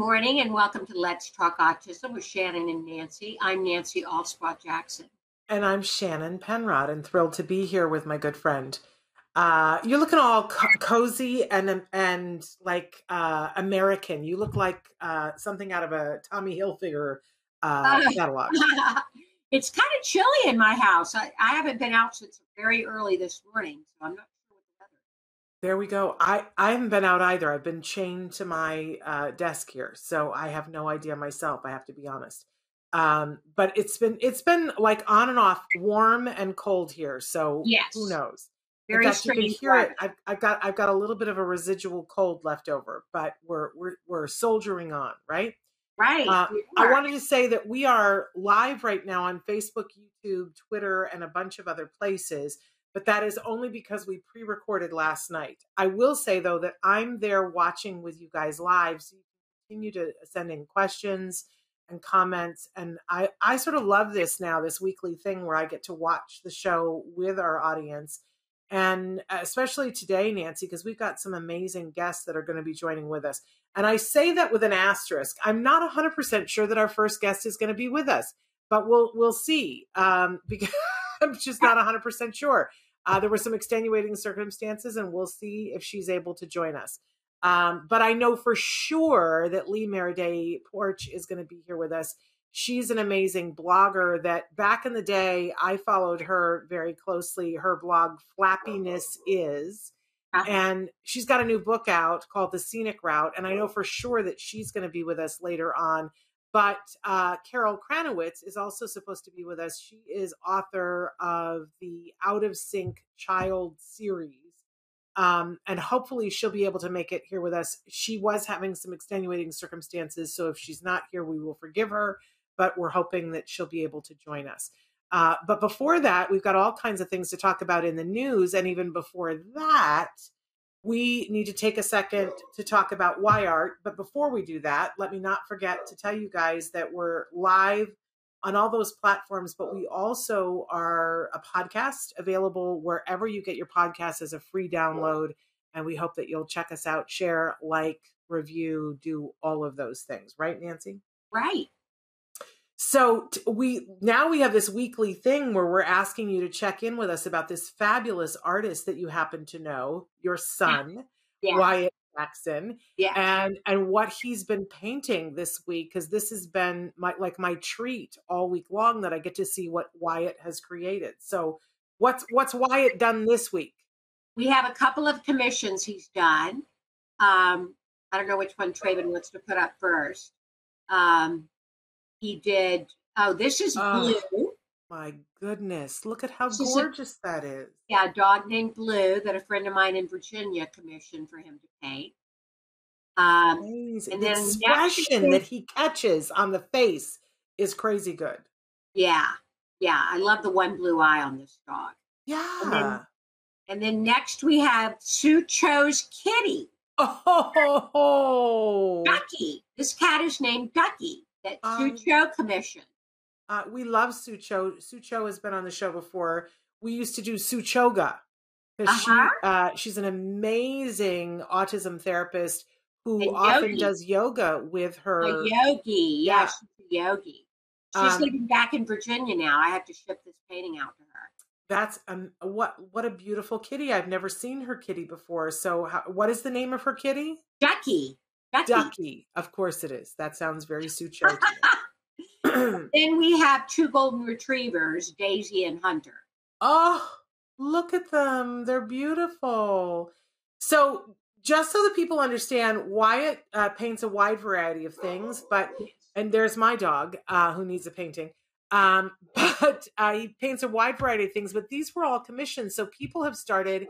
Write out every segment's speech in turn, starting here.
Morning and welcome to Let's Talk Autism with Shannon and Nancy. I'm Nancy Alspaugh Jackson. And I'm Shannon Penrod and thrilled to be here with my good friend. Uh, you're looking all co- cozy and and like uh, American. You look like uh, something out of a Tommy Hilfiger uh, catalog. it's kind of chilly in my house. I, I haven't been out since very early this morning, so I'm not there we go. I I haven't been out either. I've been chained to my uh, desk here, so I have no idea myself. I have to be honest. Um, but it's been it's been like on and off, warm and cold here. So yes. who knows? Very fact, strange. You can hear it. I've, I've got I've got a little bit of a residual cold left over, but we're we're we're soldiering on, right? Right. Uh, I wanted to say that we are live right now on Facebook, YouTube, Twitter, and a bunch of other places but that is only because we pre-recorded last night. I will say though that I'm there watching with you guys live, so you continue to send in questions and comments. And I I sort of love this now, this weekly thing where I get to watch the show with our audience. And especially today, Nancy, because we've got some amazing guests that are going to be joining with us. And I say that with an asterisk. I'm not 100% sure that our first guest is going to be with us, but we'll we'll see. Um, because I'm just not 100% sure. Uh, there were some extenuating circumstances, and we'll see if she's able to join us. Um, but I know for sure that Leigh Merryday Porch is going to be here with us. She's an amazing blogger that back in the day, I followed her very closely. Her blog, Flappiness Is. Uh-huh. And she's got a new book out called The Scenic Route. And I know for sure that she's going to be with us later on but uh, Carol Kranowitz is also supposed to be with us. She is author of the Out of Sync Child series. Um, and hopefully she'll be able to make it here with us. She was having some extenuating circumstances. So if she's not here, we will forgive her, but we're hoping that she'll be able to join us. Uh, but before that, we've got all kinds of things to talk about in the news. And even before that, we need to take a second to talk about why art. But before we do that, let me not forget to tell you guys that we're live on all those platforms, but we also are a podcast available wherever you get your podcast as a free download. And we hope that you'll check us out, share, like, review, do all of those things. Right, Nancy? Right. So we now we have this weekly thing where we're asking you to check in with us about this fabulous artist that you happen to know, your son, yeah. Wyatt Jackson, yeah. and and what he's been painting this week because this has been my like my treat all week long that I get to see what Wyatt has created. So what's what's Wyatt done this week? We have a couple of commissions he's done. Um, I don't know which one Traven wants to put up first. Um, he did. Oh, this is oh, blue. My goodness, look at how this gorgeous a, that is. Yeah, a dog named Blue that a friend of mine in Virginia commissioned for him to paint. Um, Amazing. And the then expression that he catches on the face is crazy good. Yeah, yeah, I love the one blue eye on this dog. Yeah. And then, and then next we have Sue Cho's kitty. Oh, Ducky. This cat is named Ducky that um, Sucho Commission. Uh, we love Sucho. Sucho has been on the show before. We used to do Suchoga because uh-huh. she uh, she's an amazing autism therapist who and often yogi. does yoga with her. A yogi, yeah, yeah she's a yogi. She's um, living back in Virginia now. I have to ship this painting out to her. That's um what what a beautiful kitty. I've never seen her kitty before. So how, what is the name of her kitty? Ducky. Ducky. Ducky. Of course it is. That sounds very Sucho. then we have two golden retrievers, Daisy and Hunter. Oh, look at them. They're beautiful. So, just so that people understand, Wyatt uh, paints a wide variety of things, but, and there's my dog uh, who needs a painting. Um, but uh, he paints a wide variety of things, but these were all commissioned. So, people have started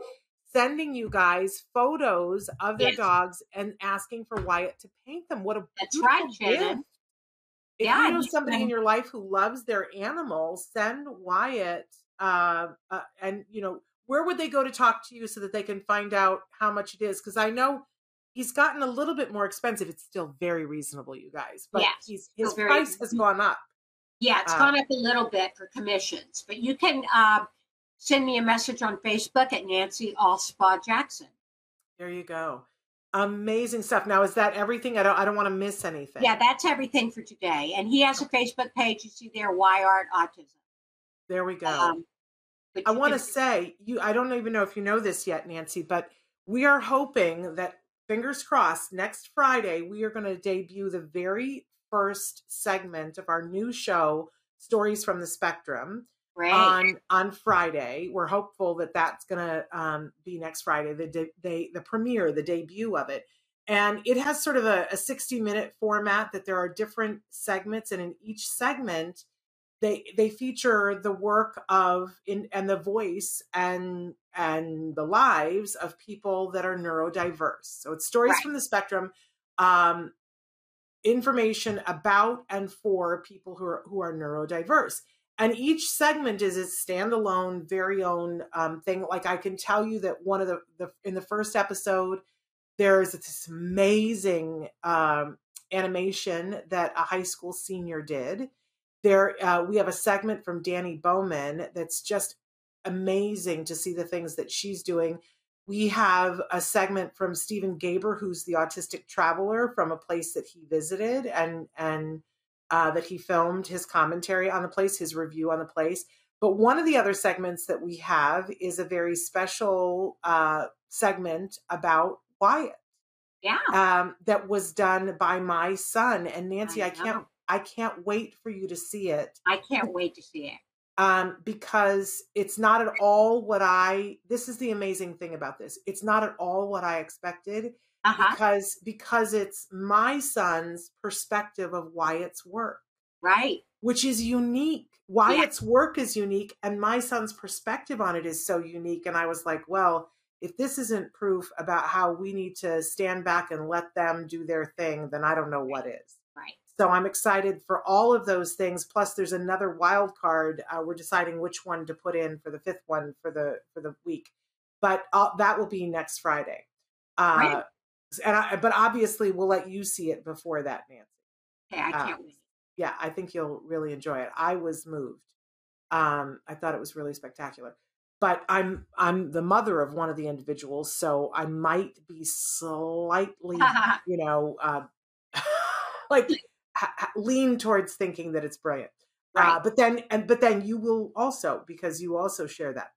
sending you guys photos of their Yes. dogs and asking for Wyatt to paint them. What a That's beautiful right, Shannon. If Yeah, you know somebody in your life who loves their animals, send Wyatt. Uh, uh, and you know, where would they go to talk to you so that they can find out how much it is? Because I know he's gotten a little bit more expensive. It's still very reasonable, you guys, but Yes, he's, his price has gone up. Yeah, it's Uh, gone up a little bit for commissions, but you can uh, send me a message on Facebook at Nancy Alspaugh Jackson. There you go. Amazing stuff. Now, is that everything? I don't. I don't want to miss anything. Yeah, that's everything for today. And he has a Facebook page. You see there, Y Art Autism. There we go. Um, I want to say you. I don't even know if you know this yet, Nancy, but we are hoping that fingers crossed next Friday we are going to debut the very first segment of our new show, Stories from the Spectrum, Great. on on Friday. We're hopeful that that's going to um, be next Friday, the de- they the premiere, the debut of it. And it has sort of a, a 60 minute format that there are different segments, and in each segment, they they feature the work of in and the voice and and the lives of people that are neurodiverse. So it's stories Right. from the spectrum. Um, information about and for people who are who are neurodiverse and each segment is its standalone very own um, thing. Like i can tell you that one of the, the in the first episode there's this amazing um, animation that a high school senior did. There uh, we have a segment from dani bowman that's just amazing to see the things that she's doing. We have a segment from Stephen Gaber, who's the autistic traveler from a place that he visited and and uh, that he filmed his commentary on the place, his review on the place. But one of the other segments that we have is a very special uh, segment about Wyatt yeah. um, that was done by my son. And Nancy, I I, can't. I can't wait for you to see it I can't wait to see it. um, because it's not at all what I. This is the amazing thing about this. It's not at all what I expected Uh huh. because because it's my son's perspective of Wyatt's work, Right. which is unique. Wyatt's work is unique, and my son's perspective on it is so unique. And I was like, well, if this isn't proof about how we need to stand back and let them do their thing, then I don't know what is. Right. So I'm excited for all of those things. Plus, there's another wild card. Uh, we're deciding which one to put in for the fifth one for the for the week, but uh, that will be next Friday. Uh, Right. And I, but obviously, we'll let you see it before that, Nancy. Okay, I Uh, can't wait. Yeah, I think you'll really enjoy it. I was moved. Um, I thought it was really spectacular. But I'm I'm the mother of one of the individuals, so I might be slightly you know, uh, like ha- lean towards thinking that it's brilliant. Uh, but then, and but then you will also because you also share that.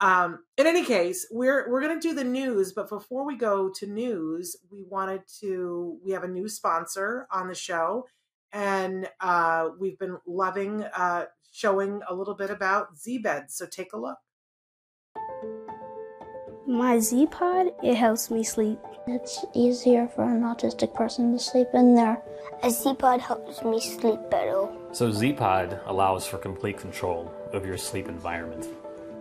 Um, in any case, we're we're going to do the news, but before we go to news, we wanted to we have a new sponsor on the show, and uh, we've been loving uh, showing a little bit about Z beds. So take a look. My Z Pod, it helps me sleep. It's easier for an autistic person to sleep in there. A Z-Pod helps me sleep better. So Z-Pod allows for complete control of your sleep environment.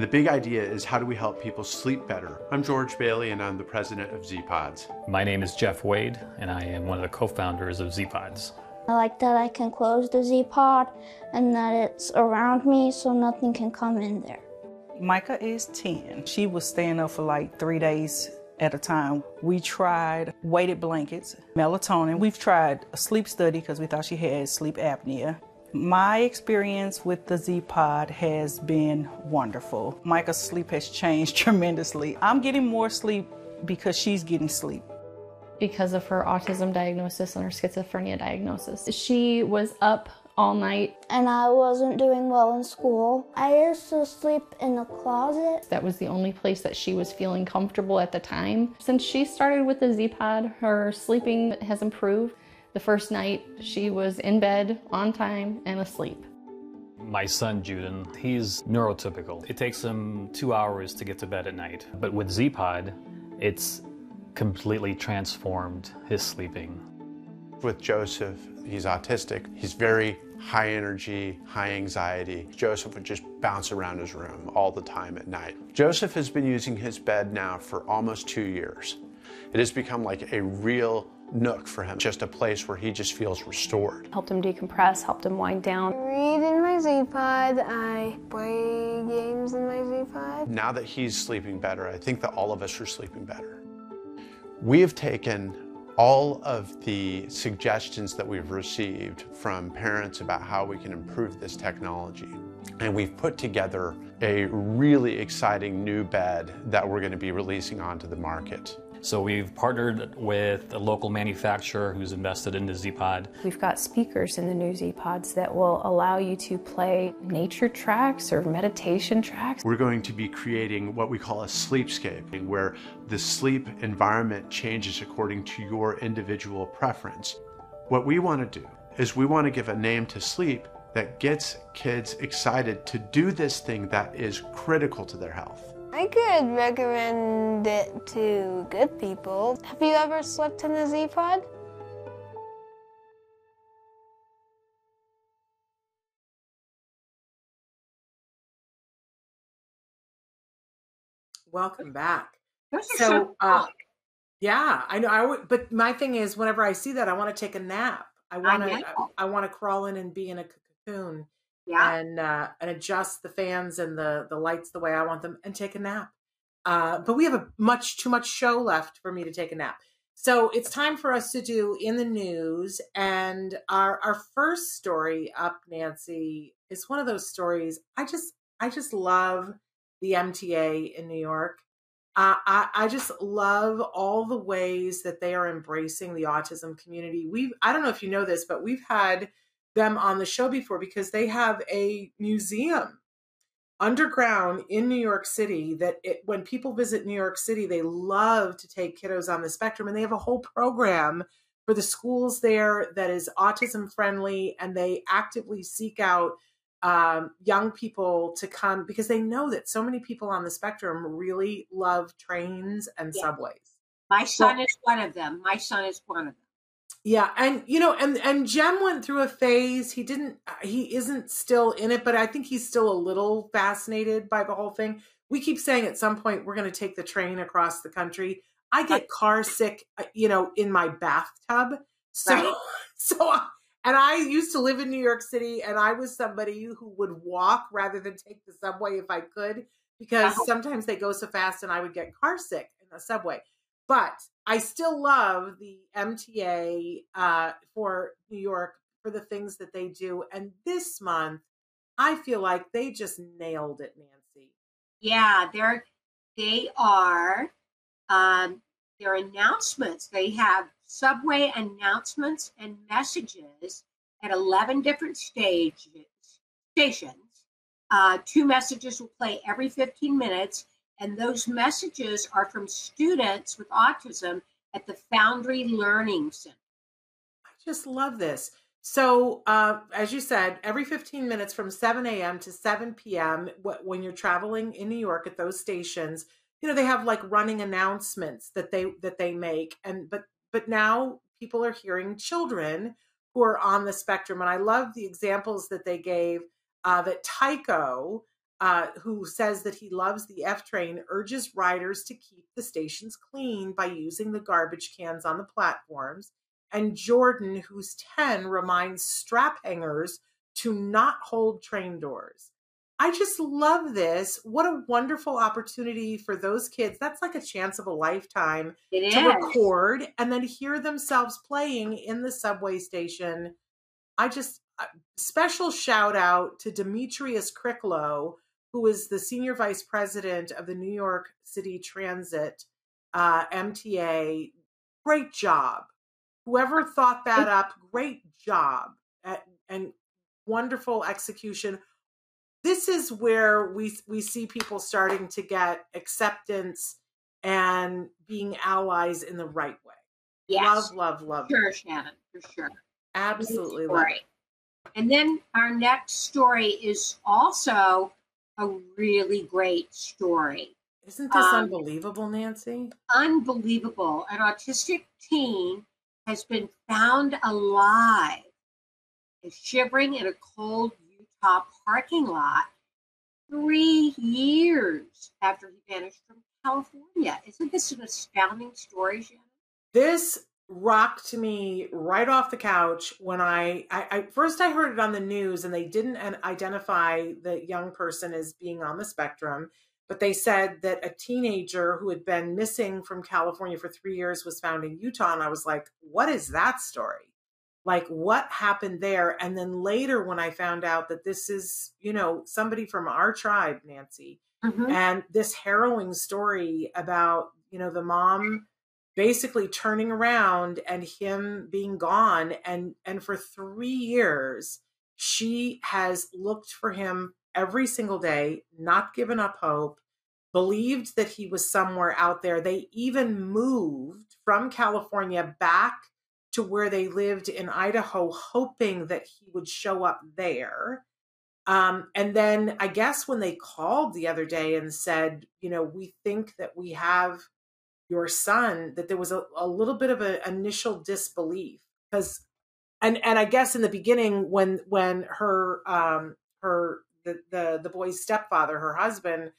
The big idea is how do we help people sleep better? I'm George Bailey and I'm the president of Z-Pods. My name is Jeff Wade, and I am one of the co-founders of Z-Pods. I like that I can close the Z pod and that it's around me so nothing can come in there. Micah is 10. She was staying up for like three days at a time. We tried weighted blankets, melatonin. We've tried a sleep study because we thought she had sleep apnea. My experience with the Z Pod has been wonderful. Micah's sleep has changed tremendously. I'm getting more sleep because she's getting sleep. because of her autism diagnosis and her schizophrenia diagnosis. She was up all night. And I wasn't doing well in school. I used to sleep in the closet. That was the only place that she was feeling comfortable at the time. Since she started with the Z-Pod, her sleeping has improved. The first night, she was in bed on time and asleep. My son Juden, he's neurotypical. It takes him two hours to get to bed at night. But with Z-Pod, it's completely transformed his sleeping. With Joseph, he's autistic. He's very high energy, high anxiety. Joseph would just bounce around his room all the time at night. Joseph has been using his bed now for almost two years. It has become like a real nook for him, just a place where he just feels restored. Helped him decompress, helped him wind down. Read in my Z-Pod, I play games in my Z-Pod. Now that he's sleeping better, I think that all of us are sleeping better. We have taken all of the suggestions that we've received from parents about how we can improve this technology. And we've put together a really exciting new bed that we're going to be releasing onto the market. So we've partnered with a local manufacturer who's invested in the Z-Pod. We've got speakers in the new Z-Pods that will allow you to play nature tracks or meditation tracks. We're going to be creating what we call a sleepscape, where the sleep environment changes according to your individual preference. What we want to do is we want to give a name to sleep that gets kids excited to do this thing that is critical to their health. I could recommend it to good people. Have you ever slept in the Z-Pod? Welcome back. Those So, so uh, yeah, I know. I would, but my thing is, whenever I see that, I want to take a nap. I want to. I, know. I want to crawl in and be in a cocoon yeah. and uh, and adjust the fans and the the lights the way I want them and take a nap. Uh, but we have a much too much show left for me to take a nap. So it's time for us to do in the news. And our our first story up, Nancy, is one of those stories. I just I just love the MTA in New York. Uh, I, I just love all the ways that they are embracing the autism community. We've I don't know if you know this, but we've had them on the show before because they have a museum underground in New York City that it, when people visit New York City, they love to take kiddos on the spectrum and they have a whole program for the schools there that is autism friendly and they actively seek out um, young people to come because they know that so many people on the spectrum really love trains and Yeah. subways. My son is one of them. My son is one of them. Yeah, and you know, and and Jem went through a phase. He didn't. He isn't still in it, but I think he's still a little fascinated by the whole thing. We keep saying at some point we're going to take the train across the country. I get car sick, uh, you know, in my bathtub. So, Right. so, and I used to live in New York City, and I was somebody who would walk rather than take the subway if I could, because Wow. sometimes they go so fast, and I would get car sick in the subway but I still love the MTA uh, for New York for the things that they do. And this month, I feel like they just nailed it, Nancy. Yeah, they're they are um their announcements. They have subway announcements and messages at 11 different stages stations. Uh, two messages will play every 15 minutes, and those messages are from students with autism at the Foundry Learning Center. I just love this. So, uh, as you said, every 15 minutes from 7 a.m. to 7 p.m., when you're traveling in New York at those stations, you know they have like running announcements that they that they make, and but but now people are hearing children who are on the spectrum, and I love the examples that they gave. Uh, that Tycho, uh, who says that he loves the F train, urges riders to keep the stations clean by using the garbage cans on the platforms. And Jordan, who's 10, reminds strap hangers to not hold train doors. I just love this. What a wonderful opportunity for those kids. That's like a chance of a lifetime It to is. record and then hear themselves playing in the subway station. I just uh, special shout out to Demetrius Crichlow, who is the senior vice president of the New York City Transit uh, MTA. Great job. Whoever thought that up, great job at, and wonderful execution. This is where we we see people starting to get acceptance and being allies in the right way. Yes. Love, love, love. Sure, Shannon, for sure. Absolutely love. story. And then our next story is also a really great story. Isn't this Um, unbelievable, Nancy? Unbelievable. An autistic teen has been found alive shivering in a cold Utah parking lot three years after he vanished from California. Isn't this an astounding story, Shannon? This rocked me right off the couch when I, I, I first I heard it on the news and they didn't identify the young person as being on the spectrum, but they said that a teenager who had been missing from California for three years was found in Utah, and I was like, "What is that story?" like what happened there and then later when i found out that this is you know somebody from our tribe nancy mm-hmm. and this harrowing story about you know the mom basically turning around and him being gone and and for 3 years she has looked for him every single day not given up hope believed that he was somewhere out there they even moved from california back to where they lived in Idaho, hoping that he would show up there. Um, and then I guess when they called the other day and said, you know, we think that we have your son, that there was a, a little bit of an initial disbelief because, and and I guess in the beginning when when her um her the the the boy's stepfather, her husband,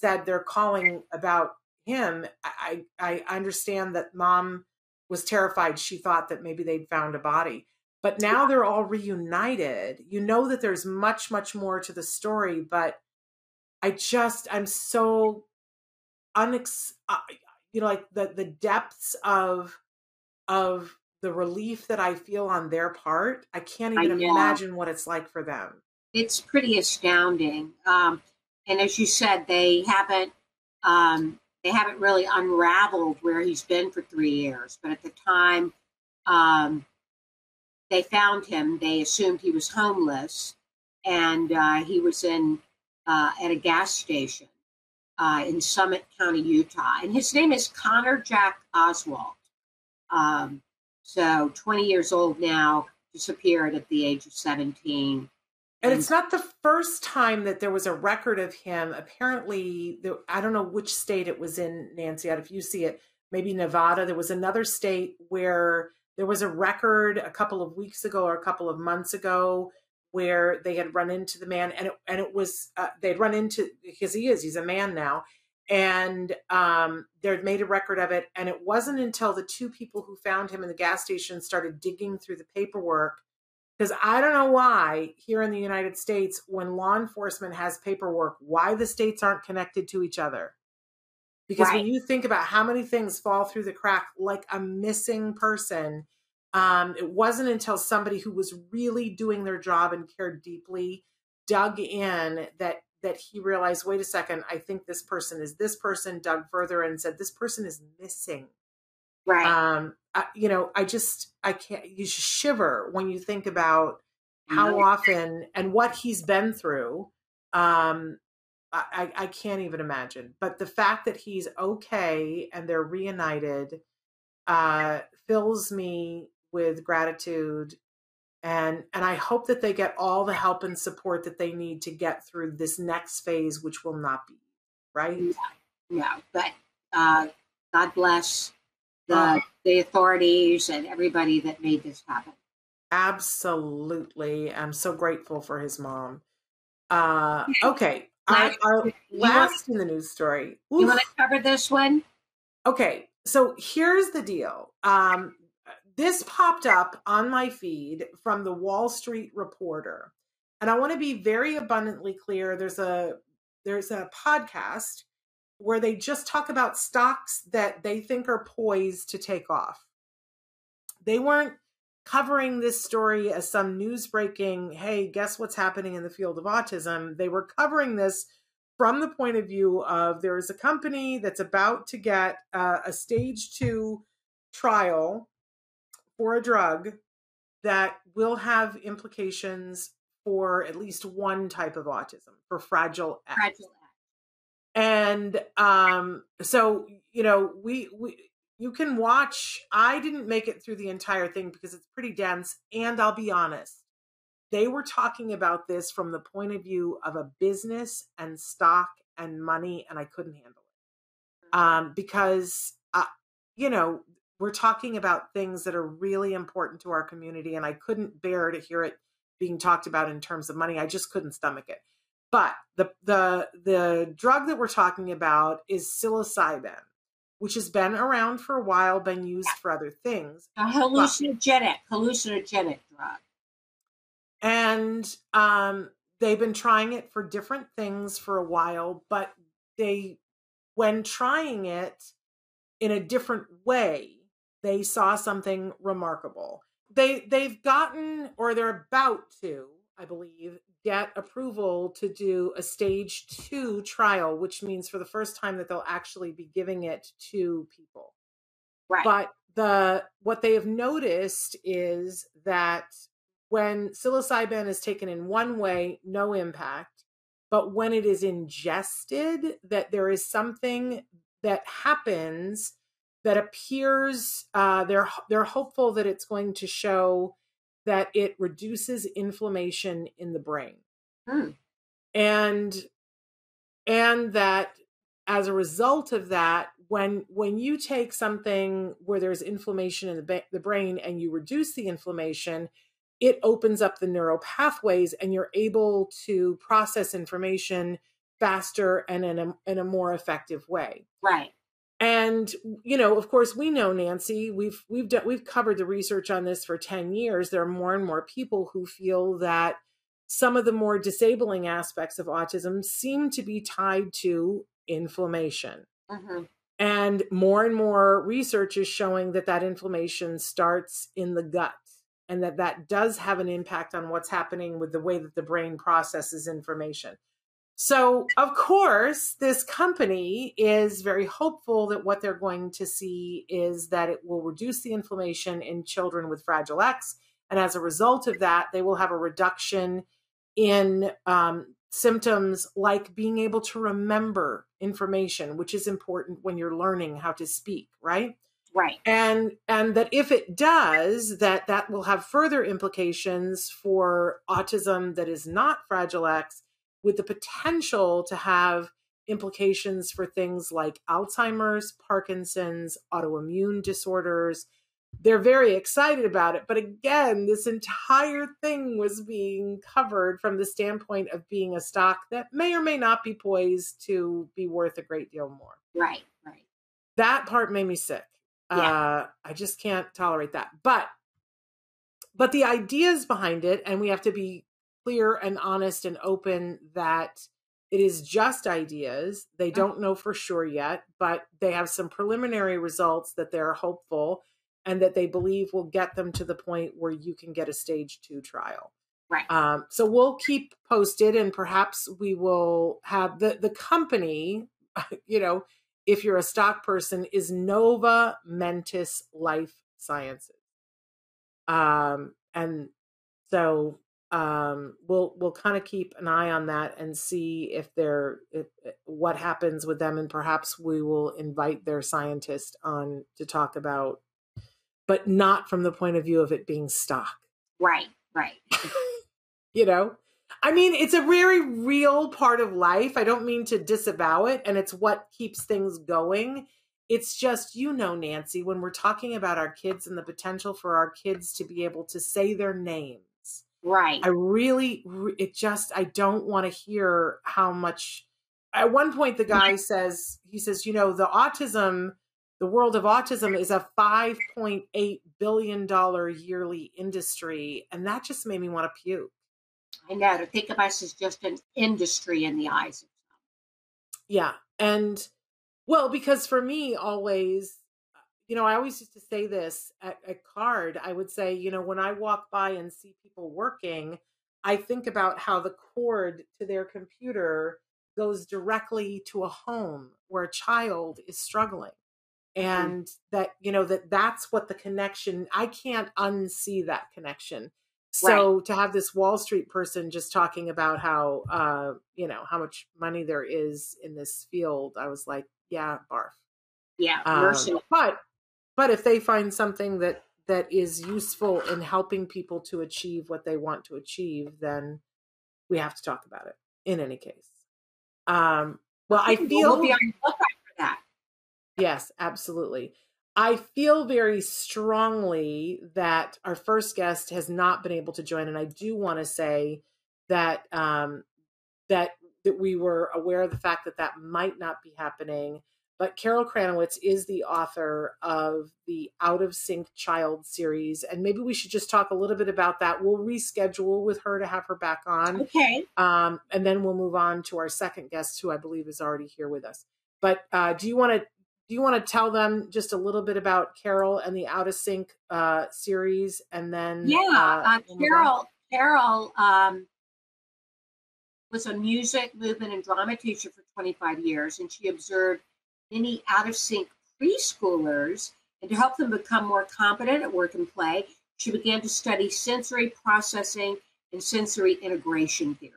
said they're calling about him, I I understand that mom was terrified. She thought that maybe they'd found a body. But now they're all reunited. You know that there's much, much more to the story, but I just, I'm so unex, uh, you know, like the the depths of of the relief that I feel on their part. I can't even I imagine what it's like for them. It's pretty astounding. Um, and as you said, they haven't um, they haven't really unraveled where he's been for three years. But at the time um, they found him, they assumed he was homeless, and uh, he was in uh, at a gas station uh, in Summit County, Utah, and his name is Connor Jack Oswald. Um, so 20 years old now, disappeared at the age of 17. And it's not the first time that there was a record of him. Apparently, I don't know which state it was in, Nancy. If you see it, maybe Nevada. There was another state where there was a record a couple of weeks ago or a couple of months ago where they had run into the man, and it, and it was uh, they'd run into because he is he's a man now, and um, they'd made a record of it. And it wasn't until the two people who found him in the gas station started digging through the paperwork because I don't know why here in the United States, when law enforcement has paperwork, why the states aren't connected to each other. Because right. when you think about how many things fall through the crack, like a missing person, um, it wasn't until somebody who was really doing their job and cared deeply dug in that that he realized, wait a second, I think this person is this person. Dug further and said, this person is missing. Right. Um, I, you know, I just, I can't, you shiver when you think about how often and what he's been through. Um, I, I can't even imagine. But the fact that he's okay and they're reunited uh, fills me with gratitude and and I hope that they get all the help and support that they need to get through this next phase, which will not be right. Yeah, yeah. but uh, God bless the the authorities and everybody that made this happen. Absolutely. I'm so grateful for his mom. Uh, okay. Last, our, last in the news story. Oof. You want to cover this one? Okay. So here's the deal. Um, this popped up on my feed from the Wall Street Reporter. And I want to be very abundantly clear. There's a there's a podcast where they just talk about stocks that they think are poised to take off. They weren't covering this story as some news breaking, hey, guess what's happening in the field of autism? They were covering this from the point of view of there is a company that's about to get uh, a stage two trial for a drug that will have implications for at least one type of autism, for fragile X. Fragile and um so you know we we you can watch i didn't make it through the entire thing because it's pretty dense and i'll be honest they were talking about this from the point of view of a business and stock and money and i couldn't handle it mm. um because uh, you know we're talking about things that are really important to our community and i couldn't bear to hear it being talked about in terms of money. I just couldn't stomach it. But the the the drug that we're talking about is psilocybin, which has been around for a while, been used for other things. A hallucinogenic, hallucinogenic drug. And um, they've been trying it for different things for a while, but they, when trying it in a different way, they saw something remarkable. They they've gotten or they're about to, I believe, get approval to do a stage 2 trial, which means for the first time that they'll actually be giving it to people. Right. But the what they have noticed is that when psilocybin is taken in one way, no impact. But when it is ingested, that there is something that happens that appears uh, they're they're hopeful that it's going to show that it reduces inflammation in the brain Hmm. and and that as a result of that when when you take something where there's inflammation in the, ba- the brain and you reduce the inflammation it opens up the neural pathways and you're able to process information faster and in a, in a more effective way Right. And you know of course we know nancy. We've we've done we've covered the research on this for 10 years. There are more and more people who feel that some of the more disabling aspects of autism seem to be tied to inflammation. Hmm and more and more research is showing that that inflammation starts in the gut and that that does have an impact on what's happening with the way that the brain processes information. So, of course, this company is very hopeful that what they're going to see is that it will reduce the inflammation in children with Fragile X. And as a result of that, they will have a reduction in um, symptoms like being able to remember information, which is important when you're learning how to speak, right? Right. and and that if it does that that will have further implications for autism that is not fragile x with the potential to have implications for things like alzheimer's parkinson's autoimmune disorders they're very excited about it but again this entire thing was being covered from the standpoint of being a stock that may or may not be poised to be worth a great deal more Right. Right. that part made me sick. Yeah. Uh, I just can't tolerate that. But but the ideas behind it, and we have to be clear and honest and open that it is just ideas. They don't know for sure yet, but they have some preliminary results that they're hopeful and that they believe will get them to the point where you can get a stage two trial. Right. Um, so we'll keep posted, and perhaps we will have the the company. You know, if you're a stock person, is Nova Mentis Life Sciences. Um, and so um, we'll we'll kind of keep an eye on that and see if they're if, what happens with them, and perhaps we will invite their scientist on to talk about, but not from the point of view of it being stock Right. Right. you know i mean it's a very real part of life i don't mean to disavow it and it's what keeps things going it's just you know nancy when we're talking about our kids and the potential for our kids to be able to say their names Right. i really it just i don't want to hear how much at one point the guy says he says you know the autism the world of autism is a 5.8 billion dollar yearly industry and that just made me want to puke I know. To think of us as just an industry in the eyes of Yeah. And well, because for me, always, you know, I always used to say this at, at card. I would say, you know, when I walk by and see people working, I think about how the cord to their computer goes directly to a home where a child is struggling. And that, you know, that that's what the connection, I can't unsee that connection. So to have this Wall Street person just talking about how uh, you know, how much money there is in this field, I was like, yeah, barf. Yeah. Um, but but if they find something that that is useful in helping people to achieve what they want to achieve, then we have to talk about it in any case. Um, well, I feel be on the lookout for that. Yes, absolutely. I feel very strongly that our first guest has not been able to join, and I do want to say that um, that that we were aware of the fact that that might not be happening. But Carol Kranowitz is the author of the Out of Sync Child series, and maybe we should just talk a little bit about that. We'll reschedule with her to have her back on, Okay. um, and then we'll move on to our second guest, who I believe is already here with us. But uh, do you want to do you want to tell them just a little bit about Carol and the Out of Sync uh, series, and then Yeah, uh, on? Carol. Carol um, was a music, movement, and drama teacher for 25 years, and she observed many out of sync preschoolers. And to help them become more competent at work and play, she began to study sensory processing and sensory integration theory.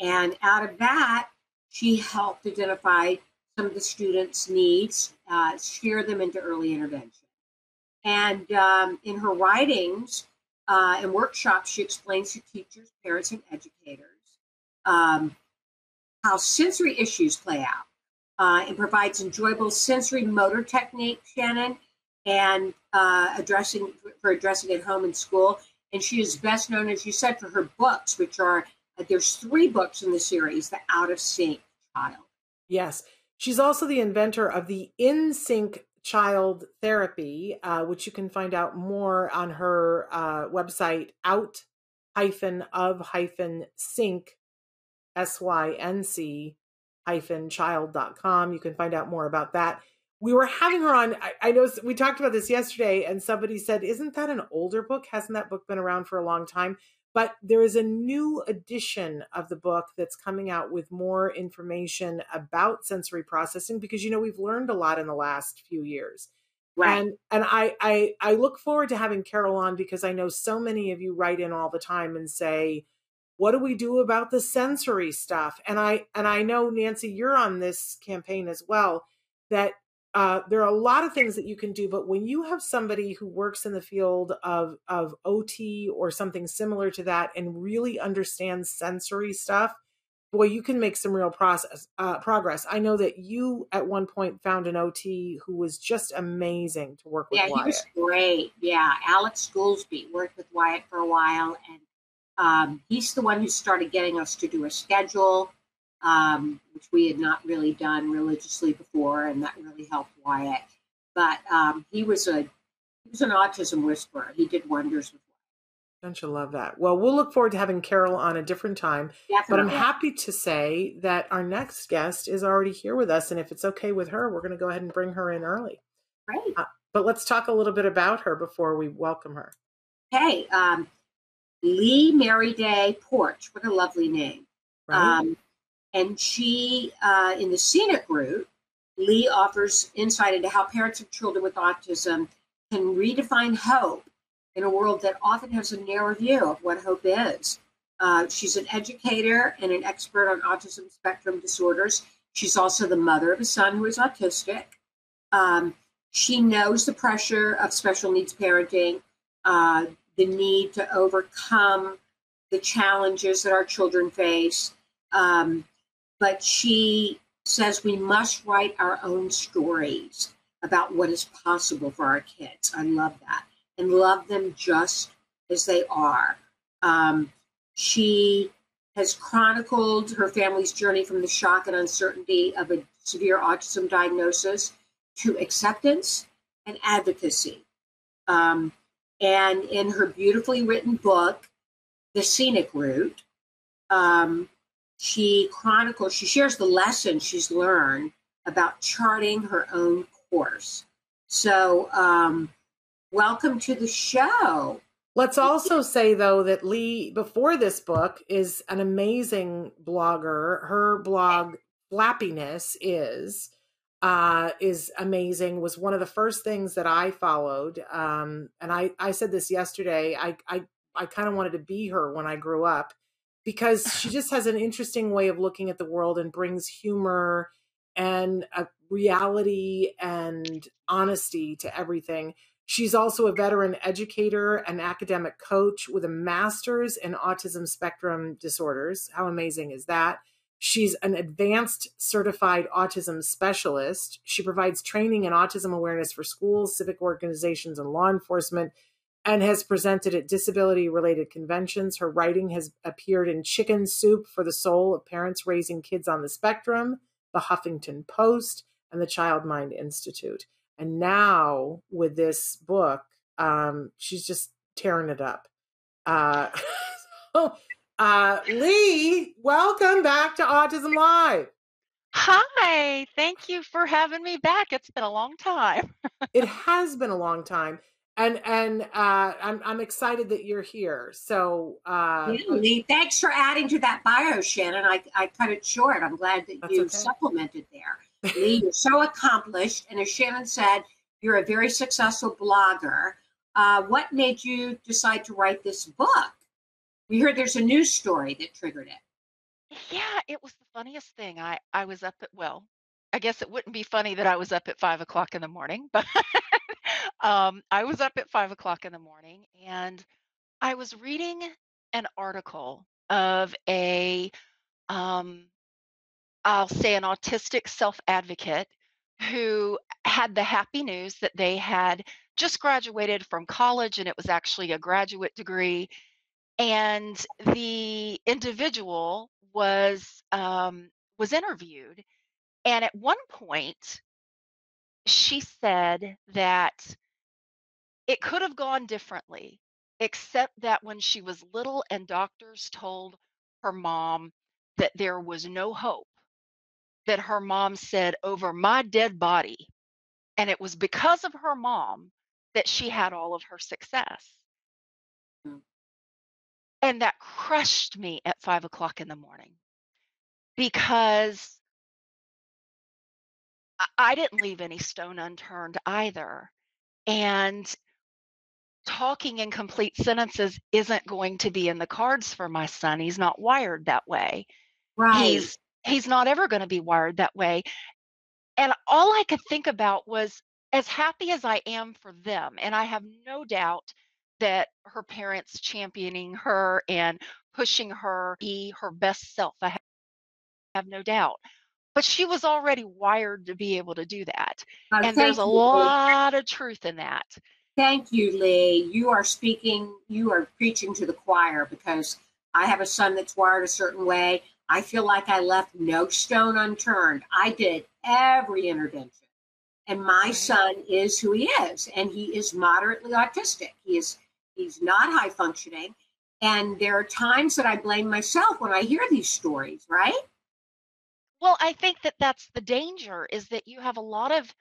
And out of that, she helped identify some of the students' needs, uh, steer them into early intervention. And um, in her writings uh, and workshops, she explains to teachers, parents, and educators um, how sensory issues play out uh, and provides enjoyable sensory motor technique, Shannon, and uh, addressing for addressing at home and school. And she is best known, as you said, for her books, which are uh, there's three books in the series: The Out of Sync Child. Yes. She's also the inventor of the In Sync Child Therapy, uh, which you can find out more on her uh, website, out hyphen of hyphen sync, S Y N C hyphen child.com. You can find out more about that. We were having her on. I, I know we talked about this yesterday, and somebody said, Isn't that an older book? Hasn't that book been around for a long time? But there is a new edition of the book that's coming out with more information about sensory processing because you know we've learned a lot in the last few years. Right. And and I, I I look forward to having Carol on because I know so many of you write in all the time and say, what do we do about the sensory stuff? And I and I know Nancy, you're on this campaign as well. That uh, there are a lot of things that you can do, but when you have somebody who works in the field of of OT or something similar to that and really understands sensory stuff, boy, you can make some real process uh, progress. I know that you at one point found an OT who was just amazing to work with. Yeah, he was great. Yeah, Alex Goolsby worked with Wyatt for a while, and um, he's the one who started getting us to do a schedule, um, which we had not really done religiously before, and that really helped Wyatt. But um, he was a he was an autism whisperer. He did wonders with Don't you love that? Well, we'll look forward to having Carol on a different time. But I'm happy to say that our next guest is already here with us. And if it's okay with her, we're going to go ahead and bring her in early. Great. Uh, but let's talk a little bit about her before we welcome her. Hey, um, Leigh Merryday Porch. What a lovely name. Right? Um, and she, uh, in the scenic route, Leigh offers insight into how parents of children with autism can redefine hope in a world that often has a narrow view of what hope is. Uh, she's an educator and an expert on autism spectrum disorders. She's also the mother of a son who is autistic. Um, she knows the pressure of special needs parenting, uh, the need to overcome the challenges that our children face. Um, but she says we must write our own stories about what is possible for our kids. I love that. And love them just as they are. Um, she has chronicled her family's journey from the shock and uncertainty of a severe autism diagnosis to acceptance and advocacy. Um, and in her beautifully written book, The Scenic Route, um, she chronicles, she shares the lessons she's learned about charting her own course. So, um, welcome to the show. Let's also say, though, that Leigh, before this book, is an amazing blogger. Her blog, Flappiness, is uh, is amazing. Was one of the first things that I followed. Um, and I, I said this yesterday. I, I, I kind of wanted to be her when I grew up because she just has an interesting way of looking at the world and brings humor and a reality and honesty to everything. She's also a veteran educator and academic coach with a master's in autism spectrum disorders. How amazing is that? She's an advanced certified autism specialist. She provides training in autism awareness for schools, civic organizations, and law enforcement, and has presented at disability related conventions. Her writing has appeared in Chicken Soup for the Soul of Parents Raising Kids on the Spectrum, The Huffington Post, and the Child Mind Institute. And now with this book, um, she's just tearing it up. Uh, uh, Leigh, welcome back to Autism Live. Hi, thank you for having me back. It's been a long time. it has been a long time. And and uh, I'm I'm excited that you're here. So uh, yeah, Leigh, thanks for adding to that bio, Shannon. I, I cut it short. I'm glad that you okay. supplemented there. Leigh, you're so accomplished, and as Shannon said, you're a very successful blogger. Uh, what made you decide to write this book? We heard there's a news story that triggered it. Yeah, it was the funniest thing. I I was up at well, I guess it wouldn't be funny that I was up at five o'clock in the morning, but um, I was up at five o'clock in the morning and I was reading an article of a um, I'll say an autistic self advocate who had the happy news that they had just graduated from college and it was actually a graduate degree. And the individual was um, was interviewed, and at one point, she said that it could have gone differently, except that when she was little and doctors told her mom that there was no hope, that her mom said, Over my dead body. And it was because of her mom that she had all of her success. And that crushed me at five o'clock in the morning because I didn't leave any stone unturned either. And talking in complete sentences isn't going to be in the cards for my son. He's not wired that way. Right. He's he's not ever going to be wired that way. And all I could think about was as happy as I am for them, and I have no doubt that her parents championing her and pushing her be her best self. I have no doubt. But she was already wired to be able to do that. Uh, and there's a you, lot Leigh. of truth in that. Thank you, Leigh. You are speaking, you are preaching to the choir because I have a son that's wired a certain way. I feel like I left no stone unturned. I did every intervention. And my son is who he is, and he is moderately autistic. He is he's not high functioning. And there are times that I blame myself when I hear these stories, right? Well, I think that that's the danger is that you have a lot of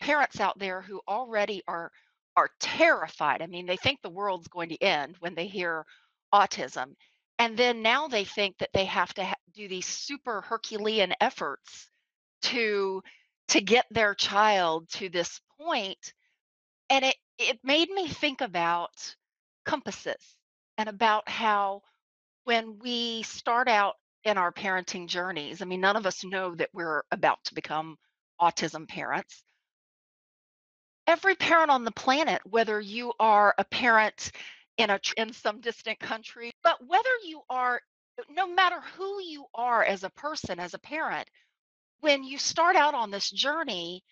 parents out there who already are are terrified. I mean, they think the world's going to end when they hear autism. And then now they think that they have to ha- do these super Herculean efforts to to get their child to this point. And it it made me think about compasses and about how when we start out in our parenting journeys, I mean, none of us know that we're about to become autism parents. Every parent on the planet, whether you are a parent in a in some distant country, but whether you are no matter who you are as a person, as a parent, when you start out on this journey,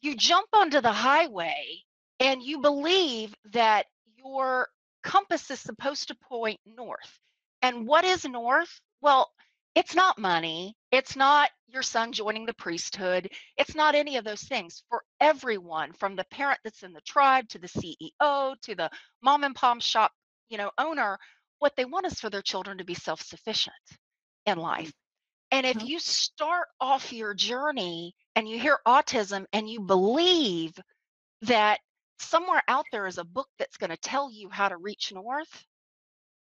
you jump onto the highway and you believe that your compass is supposed to point north. And what is north? Well, it's not money. It's not your son joining the priesthood. It's not any of those things. For everyone, from the parent that's in the tribe to the CEO to the mom and pop shop, you know, owner, what they want is for their children to be self-sufficient in life. And if mm-hmm. you start off your journey and you hear autism and you believe that somewhere out there is a book that's going to tell you how to reach north,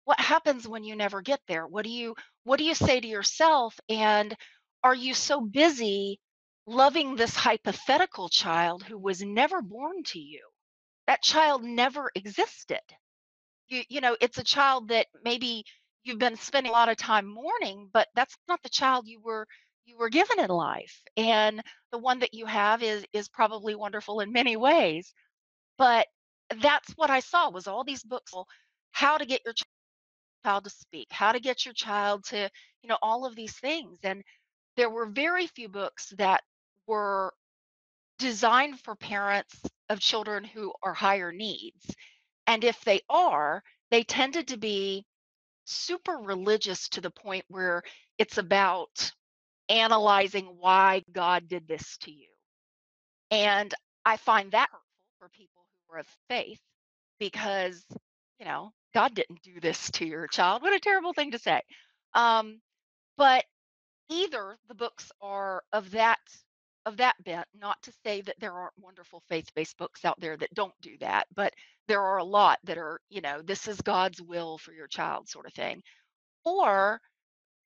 what happens when you never get there? What do you what do you say to yourself and are you so busy loving this hypothetical child who was never born to you? That child never existed. You you know, it's a child that maybe you've been spending a lot of time mourning, but that's not the child you were you were given in life. And the one that you have is is probably wonderful in many ways. But that's what I saw was all these books how to get your child to speak, how to get your child to, you know, all of these things. And there were very few books that were designed for parents of children who are higher needs. And if they are, they tended to be super religious to the point where it's about analyzing why God did this to you. And I find that hurtful for people are of faith because, you know, God didn't do this to your child. What a terrible thing to say. Um, but either the books are of that of that bent not to say that there aren't wonderful faith-based books out there that don't do that but there are a lot that are you know this is god's will for your child sort of thing or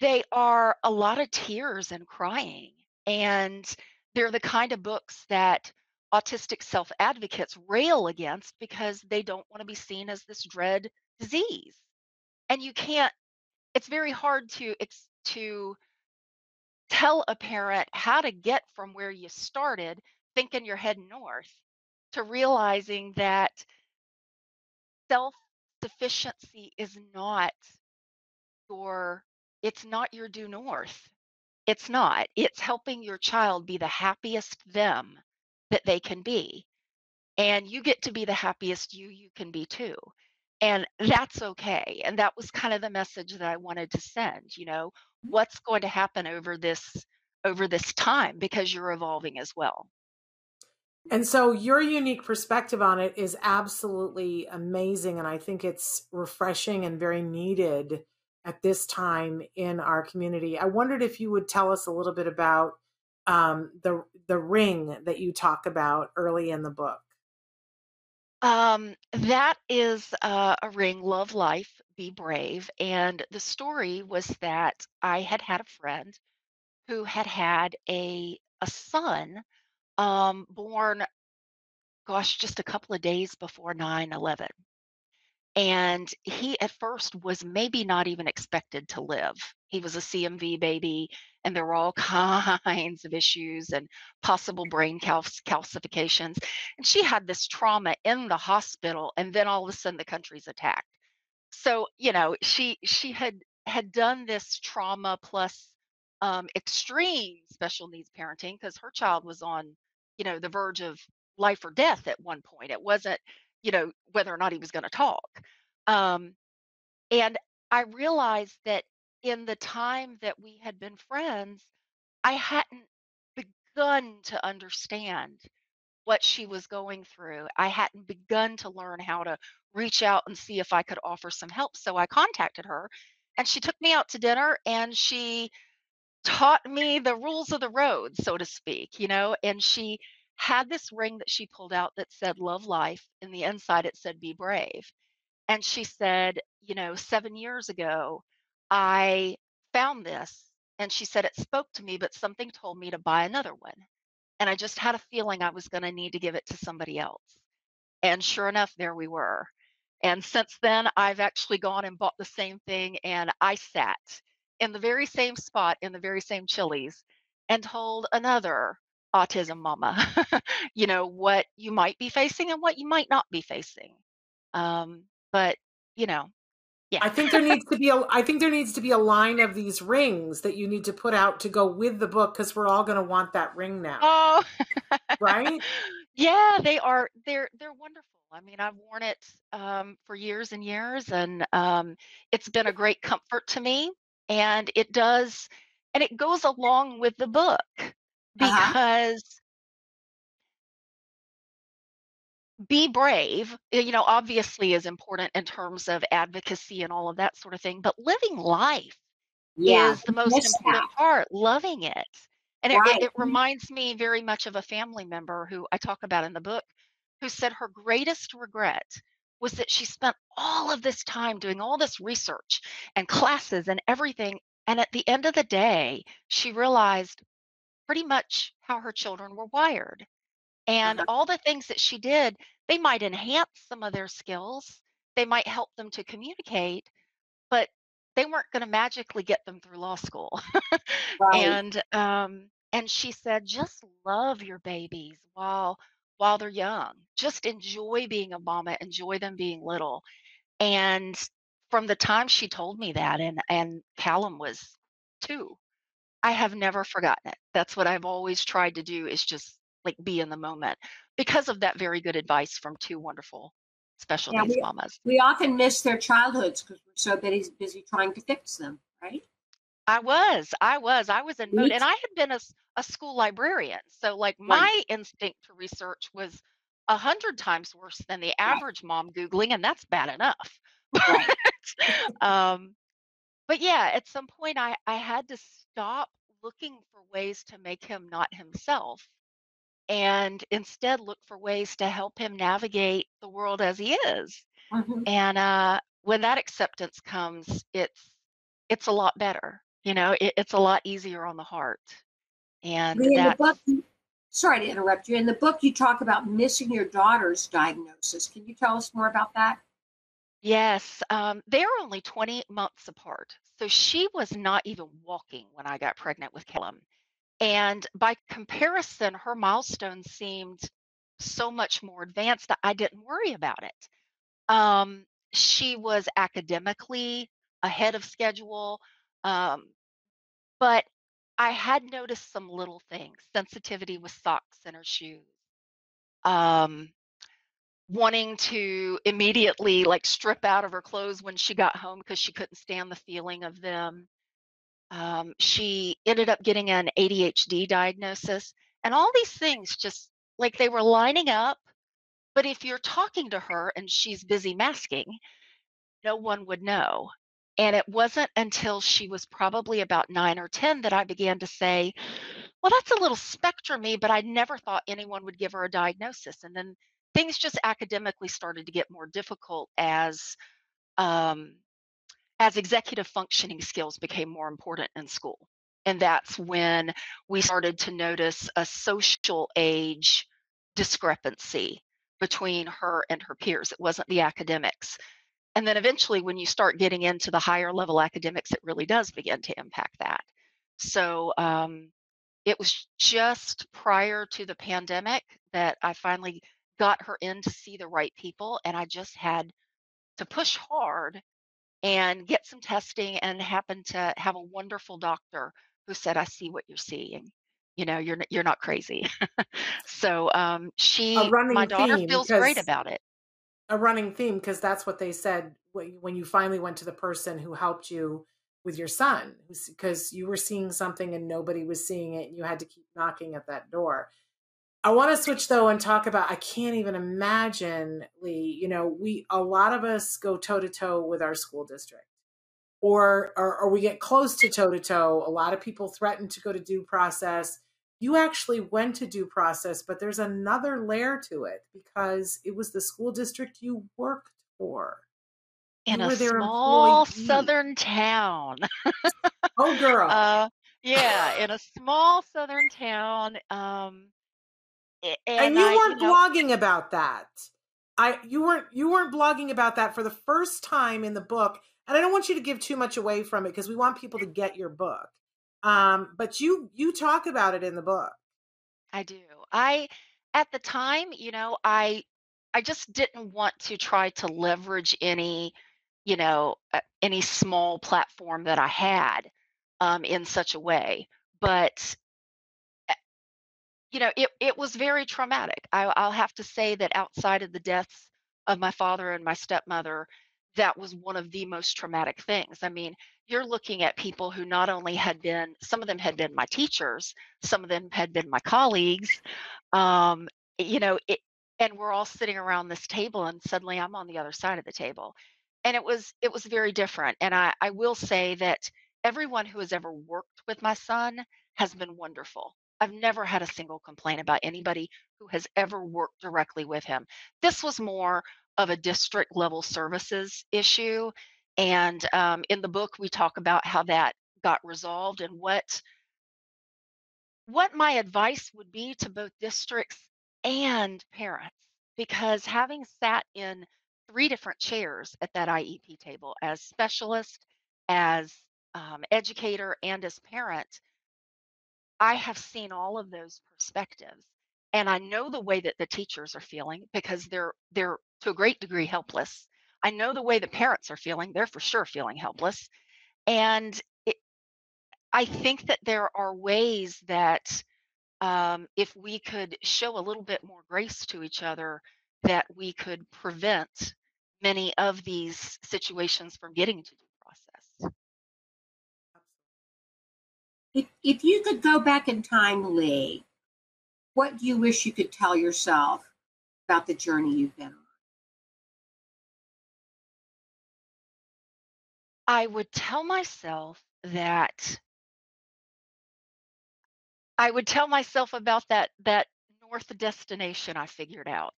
they are a lot of tears and crying and they're the kind of books that autistic self advocates rail against because they don't want to be seen as this dread disease. And you can't it's very hard to it's to tell a parent how to get from where you started thinking you're heading north to realizing that self sufficiency is not your it's not your due north. It's not. It's helping your child be the happiest them that they can be and you get to be the happiest you you can be too and that's okay and that was kind of the message that i wanted to send you know what's going to happen over this over this time because you're evolving as well. And so your unique perspective on it is absolutely amazing and i think it's refreshing and very needed at this time in our community. I wondered if you would tell us a little bit about um, the the ring that you talk about early in the book um, that is uh, a ring, Love Life, Be Brave. And the story was that I had had a friend who had had a a son um, born, gosh, just a couple of days before 9 11. And he at first was maybe not even expected to live. He was a CMV baby, and there were all kinds of issues and possible brain calcifications. And she had this trauma in the hospital, and then all of a sudden the country's attacked. So, you know, she she had had done this trauma plus um, extreme special needs parenting because her child was on, you know, the verge of life or death at one point. It wasn't you know, whether or not he was going to talk. Um, and I realized that in the time that we had been friends, I hadn't begun to understand what she was going through. I hadn't begun to learn how to reach out and see if I could offer some help. So I contacted her and she took me out to dinner and she taught me the rules of the road, so to speak, you know, and she had this ring that she pulled out that said love life and the inside it said be brave and she said you know 7 years ago i found this and she said it spoke to me but something told me to buy another one and i just had a feeling i was going to need to give it to somebody else and sure enough there we were and since then i've actually gone and bought the same thing and i sat in the very same spot in the very same Chili's and told another autism mama you know what you might be facing and what you might not be facing um, but you know yeah. I think there needs to be a i think there needs to be a line of these rings that you need to put out to go with the book because we're all going to want that ring now oh. right? Yeah they are they're they're wonderful. I mean i've worn it um, for years and years and um, it's been a great comfort to me and it does and it goes along with the book Uh-huh. because be brave, uh, you know, obviously is important in terms of advocacy and all of that sort of thing, but living life Yeah, is the most miss important that. part, loving it. And it, it, it reminds me very much of a family member who I talk about in the book who said her greatest regret was that she spent all of this time doing all this research and classes and everything. And at the end of the day, she realized pretty much how her children were wired. And Uh-huh. all the things that she did, they might enhance some of their skills, they might help them to communicate, but they weren't going to magically get them through law school. Right. and um, and she said, just love your babies while while they're young. Just enjoy being a mama, enjoy them being little. And from the time she told me that, and and Callum was two, I have never forgotten it. That's what I've always tried to do is just like be in the moment because of that very good advice from two wonderful special Yeah, needs we, mamas. we often miss their childhoods because we're so busy, busy trying to fix them, right? I was, I was, I was in Me mode, and. I had been a, a school librarian. So, like, Right. my instinct to research was a hundred times worse than the average mom Googling, and that's bad enough. Right. Um, but yeah, at some point, I, I had to stop looking for ways to make him not himself and instead look for ways to help him navigate the world as he is. Mhm. And uh, when that acceptance comes, it's it's a lot better. You know, it, it's a lot easier on the heart. And the book, sorry to interrupt you. In the book, you talk about missing your daughter's diagnosis. Can you tell us more about that? Yes, um, they're only 20 months apart. So she was not even walking when I got pregnant with Callum. And by comparison, her milestones seemed so much more advanced that I didn't worry about it. Um, she was academically ahead of schedule, um, but I had noticed some little things sensitivity with socks in her shoes, um, wanting to immediately like strip out of her clothes when she got home because she couldn't stand the feeling of them. Um, she ended up getting an ADHD diagnosis, and all these things just like they were lining up. But if you're talking to her and she's busy masking, no one would know. And it wasn't until she was probably about nine or 10 that I began to say, well, that's a little spectrumy, but I never thought anyone would give her a diagnosis. And then things just academically started to get more difficult as um, as executive functioning skills became more important in school. And that's when we started to notice a social age discrepancy between her and her peers. It wasn't the academics. And then eventually, when you start getting into the higher level academics, it really does begin to impact that. So um, it was just prior to the pandemic that I finally got her in to see the right people. And I just had to push hard and get some testing and happened to have a wonderful doctor who said, I see what you're seeing. You know, you're, you're not crazy. so um, she, my daughter feels great about it. a running theme because that's what they said when when you finally went to the person who helped you with your son because you were seeing something and nobody was seeing it and you had to keep knocking at that door. I want to switch though and talk about I can't even imagine Leigh, you know, we a lot of us go toe to toe with our school district. Or, or or we get close to toe to toe. A lot of people threaten to go to due process. You actually went to due process, but there's another layer to it because it was the school district you worked for. In You a small employee. southern town. Oh, girl. uh, yeah, in a small southern town. Um, and and you I, weren't know, blogging about that. I you weren't you weren't blogging about that for the first time in the book. And I don't want you to give too much away from it because we want people to get your book. Um, but you you talk about it in the book. I do. I, at the time, you know, I, I just didn't want to try to leverage any, you know, uh, any small platform that I had um, in such a way. But you know, it it was very traumatic. I, I'll have to say that outside of the deaths of my father and my stepmother, that was one of the most traumatic things. I mean, you're looking at people who not only had been, some of them had been my teachers, some of them had been my colleagues, um, you know, it, and we're all sitting around this table, and suddenly I'm on the other side of the table, and it was it was very different. And I I will say that everyone who has ever worked with my son has been wonderful. I've never had a single complaint about anybody who has ever worked directly with him. This was more of a district level services issue. And um, in the book, we talk about how that got resolved and what what my advice would be to both districts and parents. Because having sat in three different chairs at that IEP table as specialist, as um, educator, and as parent, I have seen all of those perspectives. And I know the way that the teachers are feeling because they're they're to a great degree helpless. I know the way the parents are feeling. They're for sure feeling helpless. And it, I think that there are ways that um, if we could show a little bit more grace to each other, that we could prevent many of these situations from getting to If, if you could go back in time, Leigh, what do you wish you could tell yourself about the journey you've been on? I would tell myself that I would tell myself about that that north destination I figured out.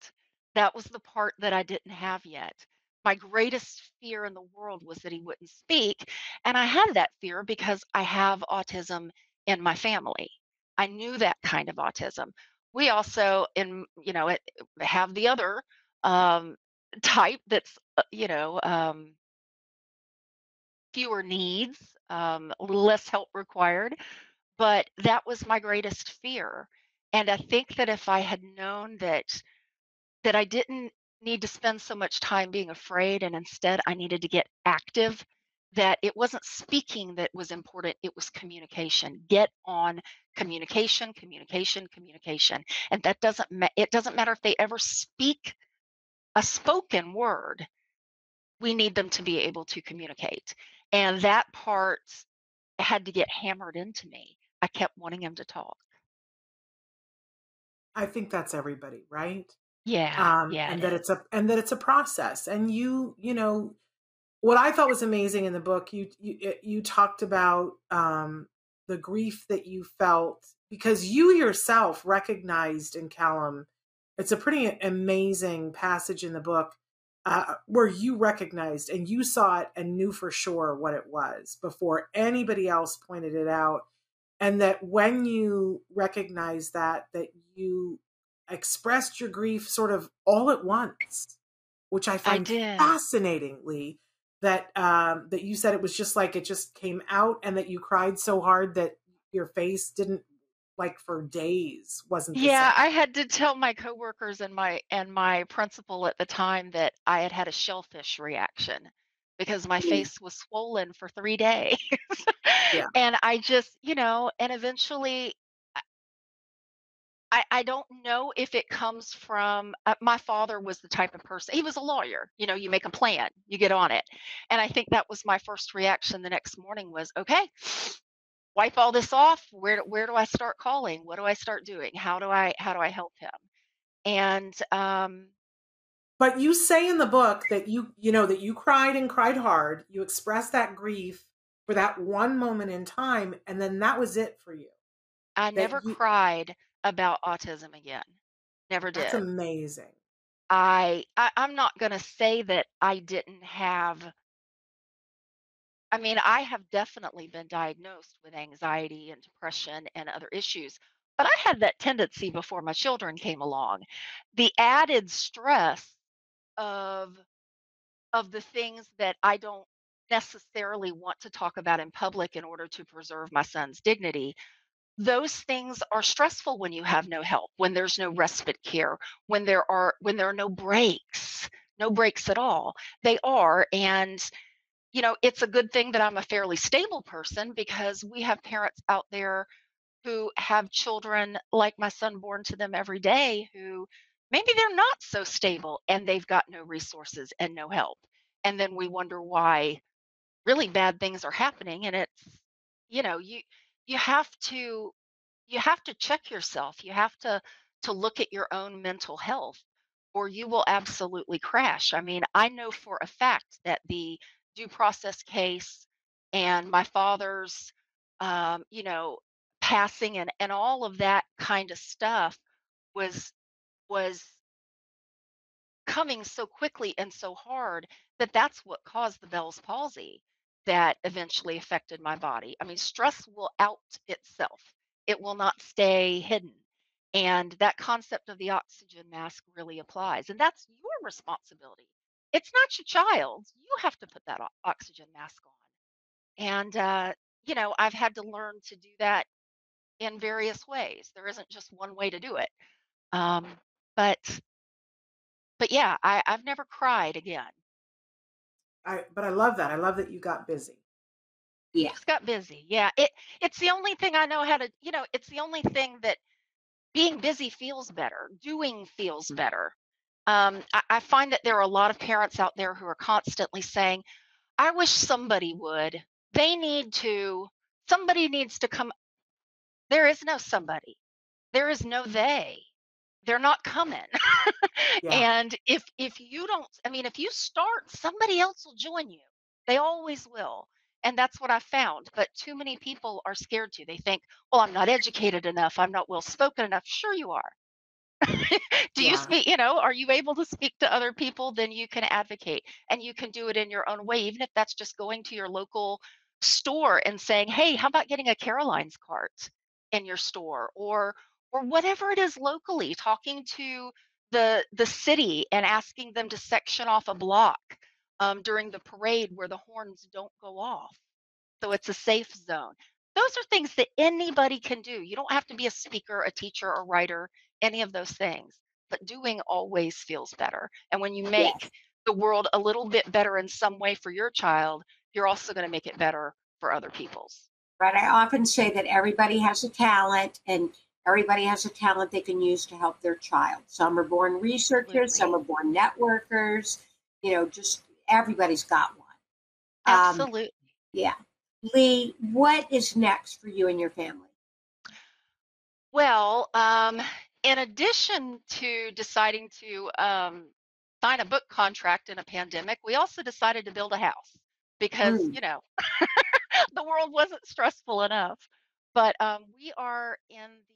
That was the part that I didn't have yet. My greatest fear in the world was that he wouldn't speak, and I had that fear because I have autism in my family. I knew that kind of autism. We also in you know it, have the other um, type that's uh, you know um, fewer needs, um, less help required. But that was my greatest fear. And I think that if I had known that that I didn't need to spend so much time being afraid and instead I needed to get active, that it wasn't speaking that was important, it was communication. Get on communication, communication, communication. And that doesn't ma- it doesn't matter if they ever speak a spoken word. We need them to be able to communicate. And that part had to get hammered into me. I kept wanting him to talk. I think that's everybody, right? Yeah, Um, yeah, and it that is. it's a and that it's a process. And you, you know, what I thought was amazing in the book, you you eh, you talked about um, the grief that you felt because you yourself recognized in Callum. It's a pretty amazing passage in the book uh, where you recognized and you saw it and knew for sure what it was before anybody else pointed it out and that when you recognized that that you expressed your grief sort of all at once which i I find did. fascinatingly that um that you said it was just like it just came out and that you cried so hard that your face didn't like for days wasn't Yeah, same I had to tell my coworkers and my and my principal at the time that I had had a shellfish reaction because my face was swollen for 3 days. yeah And I just, you know, and eventually I, I don't know if it comes from uh, my father was the type of person he was a lawyer you know you make a plan you get on it and i think that was my first reaction the next morning was okay wipe all this off where do- where do i start calling what do i start doing how do i how do i help him and um But you say in the book that you, you know, that you cried and cried hard. You expressed that grief for that one moment in time, and then that was it for you. i That never you, cried about autism again never did. that's amazing. I, I i'm not going to say that i didn't have I mean, I have definitely been diagnosed with anxiety and depression and other issues, but I had that tendency before my children came along. The added stress of of the things that I don't necessarily want to talk about in public in order to preserve my son's dignity. Those things are stressful when you have no help, when there's no respite care, when there are when there are no breaks, no breaks at all. They are and you know, it's a good thing that I'm a fairly stable person because we have parents out there who have children like my son born to them every day who maybe they're not so stable and they've got no resources and no help. And then we wonder why really bad things are happening and it's you know, you you have to you have to check yourself. You have to to look at your own mental health or you will absolutely crash. I mean, I know for a fact that the due process case and my father's um, you know, passing and and all of that kind of stuff was was coming so quickly and so hard that that's what caused the Bell's palsy that eventually affected my body. I mean, stress will out itself. It will not stay hidden. And that concept of the oxygen mask really applies. And that's your responsibility. It's not your child's. You have to put that oxygen mask on. And, uh, you know, I've had to learn to do that in various ways. There isn't just one way to do it. Um, but, but yeah, I, I've never cried again. I but I love that. I love that you got busy. Yeah. Just got busy. Yeah. It it's the only thing I know how to, you know, it's the only thing that being busy feels better. Doing feels better. Um, I, I find that there are a lot of parents out there who are constantly saying, I wish somebody would. They need to, somebody needs to come. There is no somebody. There is no they. They're not coming. Yeah. and if if you don't, I mean, if you start, somebody else will join you. They always will. And that's what I found. But too many people are scared to. They think, well, I'm not educated enough. I'm not well spoken enough. Sure, you are. do you speak you know are you able to speak to other people then you can advocate and you can do it in your own way even if that's just going to your local store and saying hey how about getting a caroline's cart in your store or or whatever it is locally talking to the the city and asking them to section off a block um, during the parade where the horns don't go off so it's a safe zone those are things that anybody can do you don't have to be a speaker a teacher a writer any of those things but doing always feels better and when you make Yes. the world a little bit better in some way for your child you're also going to make it better for other people's Right. I often say that everybody has a talent and everybody has a talent they can use to help their child. Some are born researchers, some are born networkers, you know, just everybody's got one. Um, absolutely yeah. Leigh, what is next for you and your family? Well, um, in addition to deciding to um, sign a book contract in a pandemic, we also decided to build a house because, Mm. you know, the world wasn't stressful enough. But um, we are in the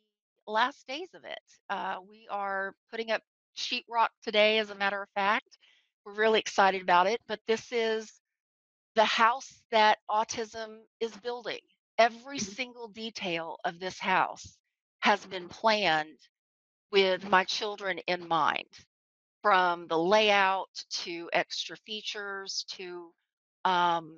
last days of it. Uh, we are putting up sheetrock today, as a matter of fact. We're really excited about it. But this is the house that autism is building. Every single detail of this house has been planned with my children in mind, from the layout to extra features to um,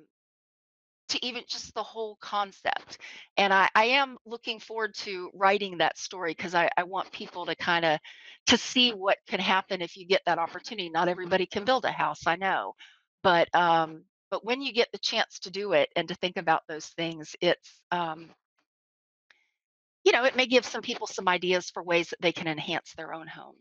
to even just the whole concept. And I, I am looking forward to writing that story because I, I want people to kind of to see what can happen if you get that opportunity. Not everybody can build a house, I know, but um, but when you get the chance to do it and to think about those things, it's um, you know it may give some people some ideas for ways that they can enhance their own homes.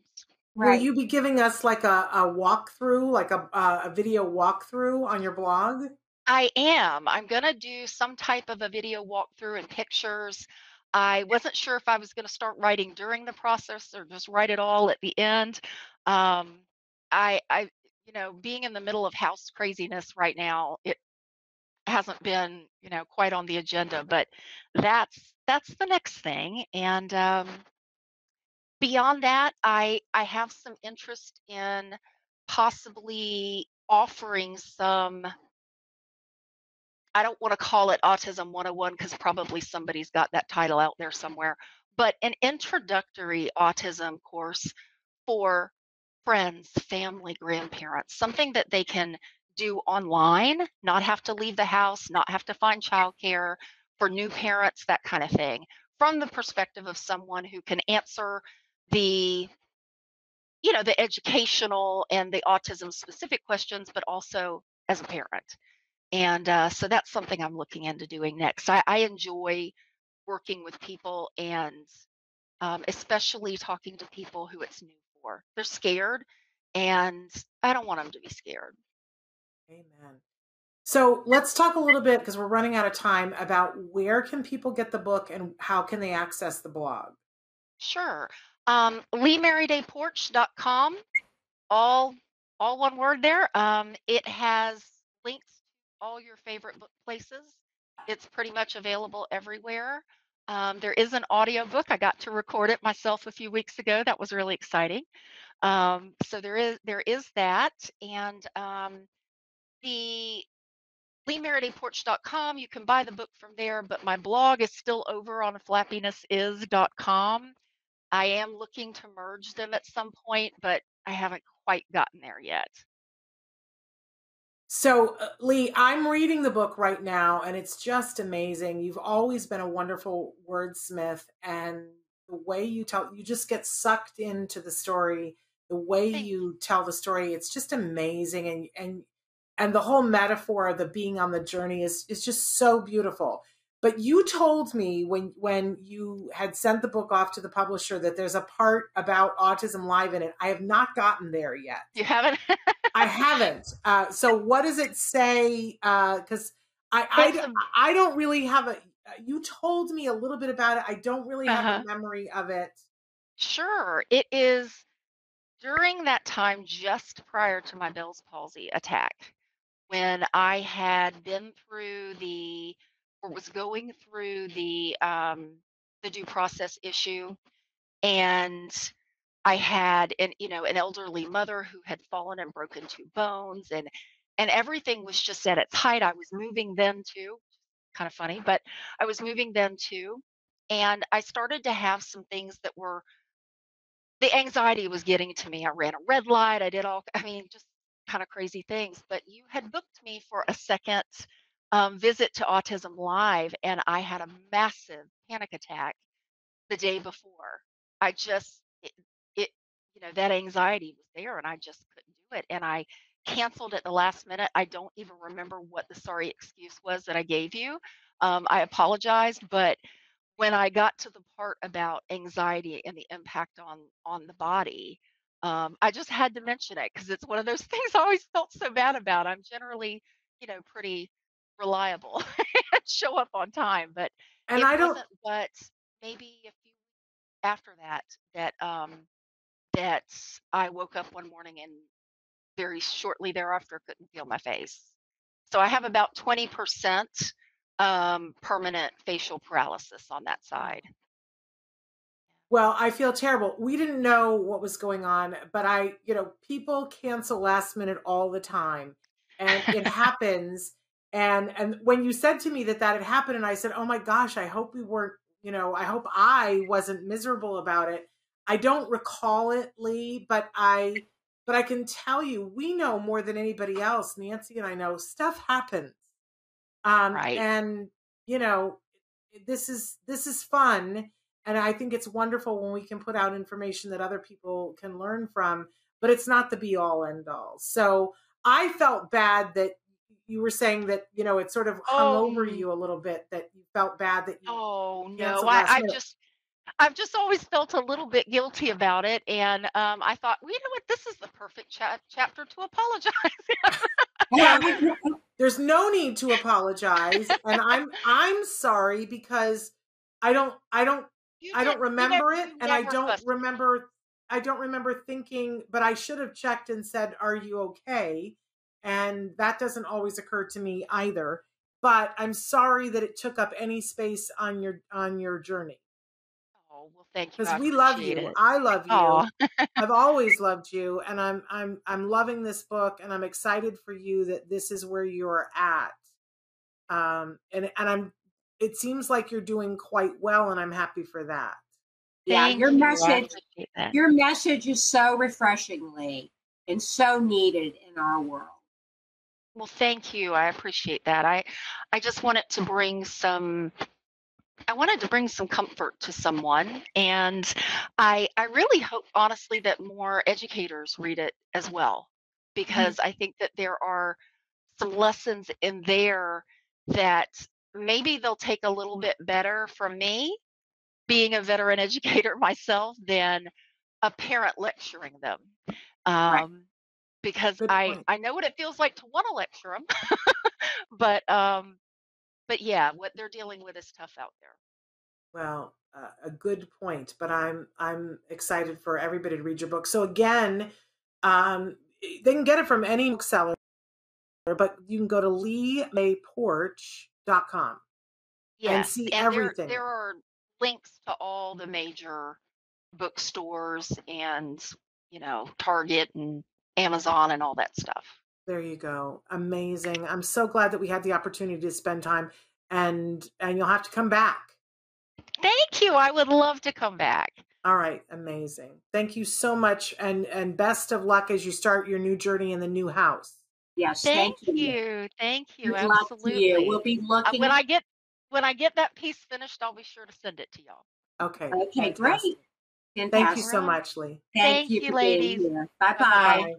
Will you be giving us like a, a walkthrough, like a, a a video walkthrough on your blog? I am. I'm going to do some type of a video walkthrough and pictures. I wasn't sure if I was going to start writing during the process or just write it all at the end. Um, I, I, you know, being in the middle of house craziness right now, it hasn't been, you know, quite on the agenda, but that's that's the next thing. And um, beyond that, I I have some interest in possibly offering some I don't want to call it Autism 101 because probably somebody's got that title out there somewhere, but an introductory autism course for friends, family, grandparents, something that they can do online, not have to leave the house, not have to find childcare for new parents, that kind of thing, from the perspective of someone who can answer the you know the educational and the autism specific questions but also as a parent and uh, so that's something I'm looking into doing next. I, I enjoy working with people and um, especially talking to people who it's new for. They're scared, and I don't want them to be scared. Amen. So let's talk a little bit because we're running out of time about where can people get the book and how can they access the blog? Sure. Um, LeighMerrydayPorch.com, all all one word there. Um, it has links all your favorite book places. It's pretty much available everywhere. Um, there is an audio book. I got to record it myself a few weeks ago. That was really exciting. Um, so there is there is that, and um, the LeighMerrydayPorch.com. You can buy the book from there, but my blog is still over on flappinessiS.com. I am looking to merge them at some point, but I haven't quite gotten there yet. So, uh, Leigh, I'm reading the book right now, and it's just amazing. You've always been a wonderful wordsmith, and the way you tell, you just get sucked into the story. The way you tell the story, it's just amazing. And and and the whole metaphor of the being on the journey is is just so beautiful. But you told me when when you had sent the book off to the publisher that there's a part about autism live in it. I have not gotten there yet. You haven't? I haven't. Uh, so what does it say? Because uh, I I, I don't really have a. You told me a little bit about it. I don't really have uh-huh. a memory of it. Sure, it is during that time just prior to my Bell's palsy attack when I had been through the was going through the um, the due process issue, and I had an you know an elderly mother who had fallen and broken two bones, and and everything was just at its height. I was moving then too, kind of funny, but I was moving then too, and I started to have some things that were the anxiety was getting to me. I ran a red light. I did all. I mean, just kind of crazy things. But you had booked me for a second um, visit to Autism Live, and I had a massive panic attack the day before. I just, it, it, you know, that anxiety was there, and I just couldn't do it. And I canceled at the last minute. I don't even remember what the sorry excuse was that I gave you. Um, I apologized, but when I got to the part about anxiety and the impact on on the body, um, I just had to mention it because it's one of those things I always felt so bad about. I'm generally, you know, pretty reliable and show up on time. But and I don't. But maybe a few after that, that um, that I woke up one morning and very shortly thereafter couldn't feel my face. So I have about twenty percent um, permanent facial paralysis on that side. Well, I feel terrible. We didn't know what was going on, but I, you know, people cancel last minute all the time, and it happens and and when you said to me that that had happened and i said oh my gosh i hope we weren't you know i hope i wasn't miserable about it. I don't recall it Leigh but i but i can tell you we know more than anybody else nancy and i know stuff happens. Um right. and you know this is this is fun and i think it's wonderful when we can put out information that other people can learn from but it's not the be all end all. So i felt bad that you were saying that you know it sort of hung oh. over you a little bit that you felt bad that you oh no I, I just I've just always felt a little bit guilty about it, and um, I thought, well, you know what, this is the perfect cha- chapter to apologize. yeah, there's no need to apologize, and I'm I'm sorry because I don't I don't you I don't remember it, and I don't remember I don't remember thinking, but I should have checked and said, "Are you okay?" And that doesn't always occur to me either. But I'm sorry that it took up any space on your on your journey. Oh well, thank you. Because we love you. It. I love you. I've always loved you, and I'm I'm I'm loving this book, and I'm excited for you that this is where you're at. Um, and and I'm. It seems like you're doing quite well, and I'm happy for that. Yeah, your you. message, your message is so refreshingly and so needed in our world. Well, thank you. I appreciate that. I I just wanted to bring some I wanted to bring some comfort to someone and I I really hope honestly that more educators read it as well mm-hmm. because. I think that there are some lessons in there that maybe they'll take a little bit better from me being a veteran educator myself than a parent lecturing them. Um, right because Good I point. I know what it feels like to want to lecture them, but um, but yeah, what they're dealing with is tough out there. Well, uh, a good point, but I'm I'm excited for everybody to read your book. So again, um, they can get it from any bookseller, but you can go to leemayporch.com yes, and see and everything. There, there are links to all the major bookstores and you know Target and Amazon and all that stuff. There you go. Amazing. I'm so glad that we had the opportunity to spend time and and you'll have to come back. Thank you. I would love to come back. All right, amazing. Thank you so much and and best of luck as you start your new journey in the new house. Yes, thank, thank you. you. Thank you. Good Absolutely. You. We'll be uh, looking when I get when I get that piece finished, I'll be sure to send it to y'all. Okay. Okay, Fantastic. great. Fantastic. Thank you so much, Leigh. Thank, Thank you, you ladies. Bye bye.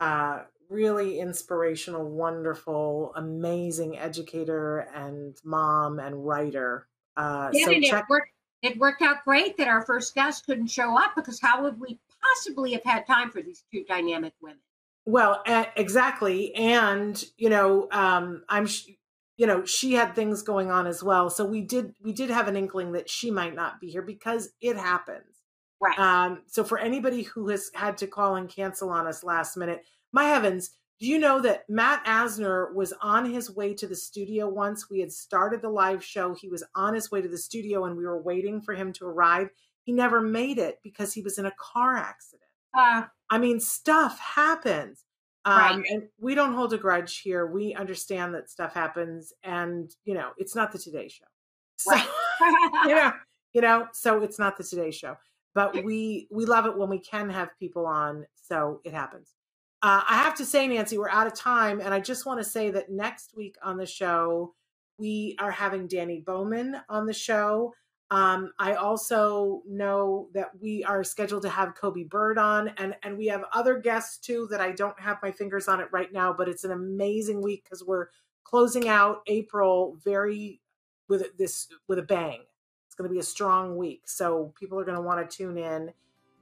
Uh, really inspirational, wonderful, amazing educator and mom and writer. Uh, Yeah, so and check it worked. It worked out great that our first guest couldn't show up because how would we possibly have had time for these two dynamic women? Well, uh, exactly, and you know, um, I'm, sh- you know, she had things going on as well, so we did we did have an inkling that she might not be here because it happens. Right. Um, so for anybody who has had to call and cancel on us last minute, my heavens, do you know that Matt Asner was on his way to the studio once? We had started the live show. He was on his way to the studio and we were waiting for him to arrive. He never made it because he was in a car accident. Uh, I mean, stuff happens. Um, Right. And we don't hold a grudge here. We understand that stuff happens, and you know, it's not the Today Show. So, you know, you know, so it's not the Today Show. But we we love it when we can have people on, so it happens. Uh, I have to say, Nancy, we're out of time, and I just want to say that next week on the show we are having Dani Bowman on the show. Um, I also know that we are scheduled to have Kobe Bird on, and and we have other guests too that I don't have my fingers on it right now. But it's an amazing week because we're closing out April very with this with a bang. It's going to be a strong week, so people are going to want to tune in,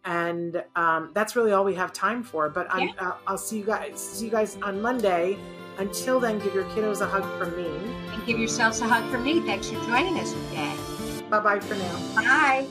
and um, that's really all we have time for. But I'm, uh, I'll see you guys see you guys on Monday. Until then, give your kiddos a hug from me. and give yourselves a hug from me. Thanks for joining us today. Bye bye for now. Bye.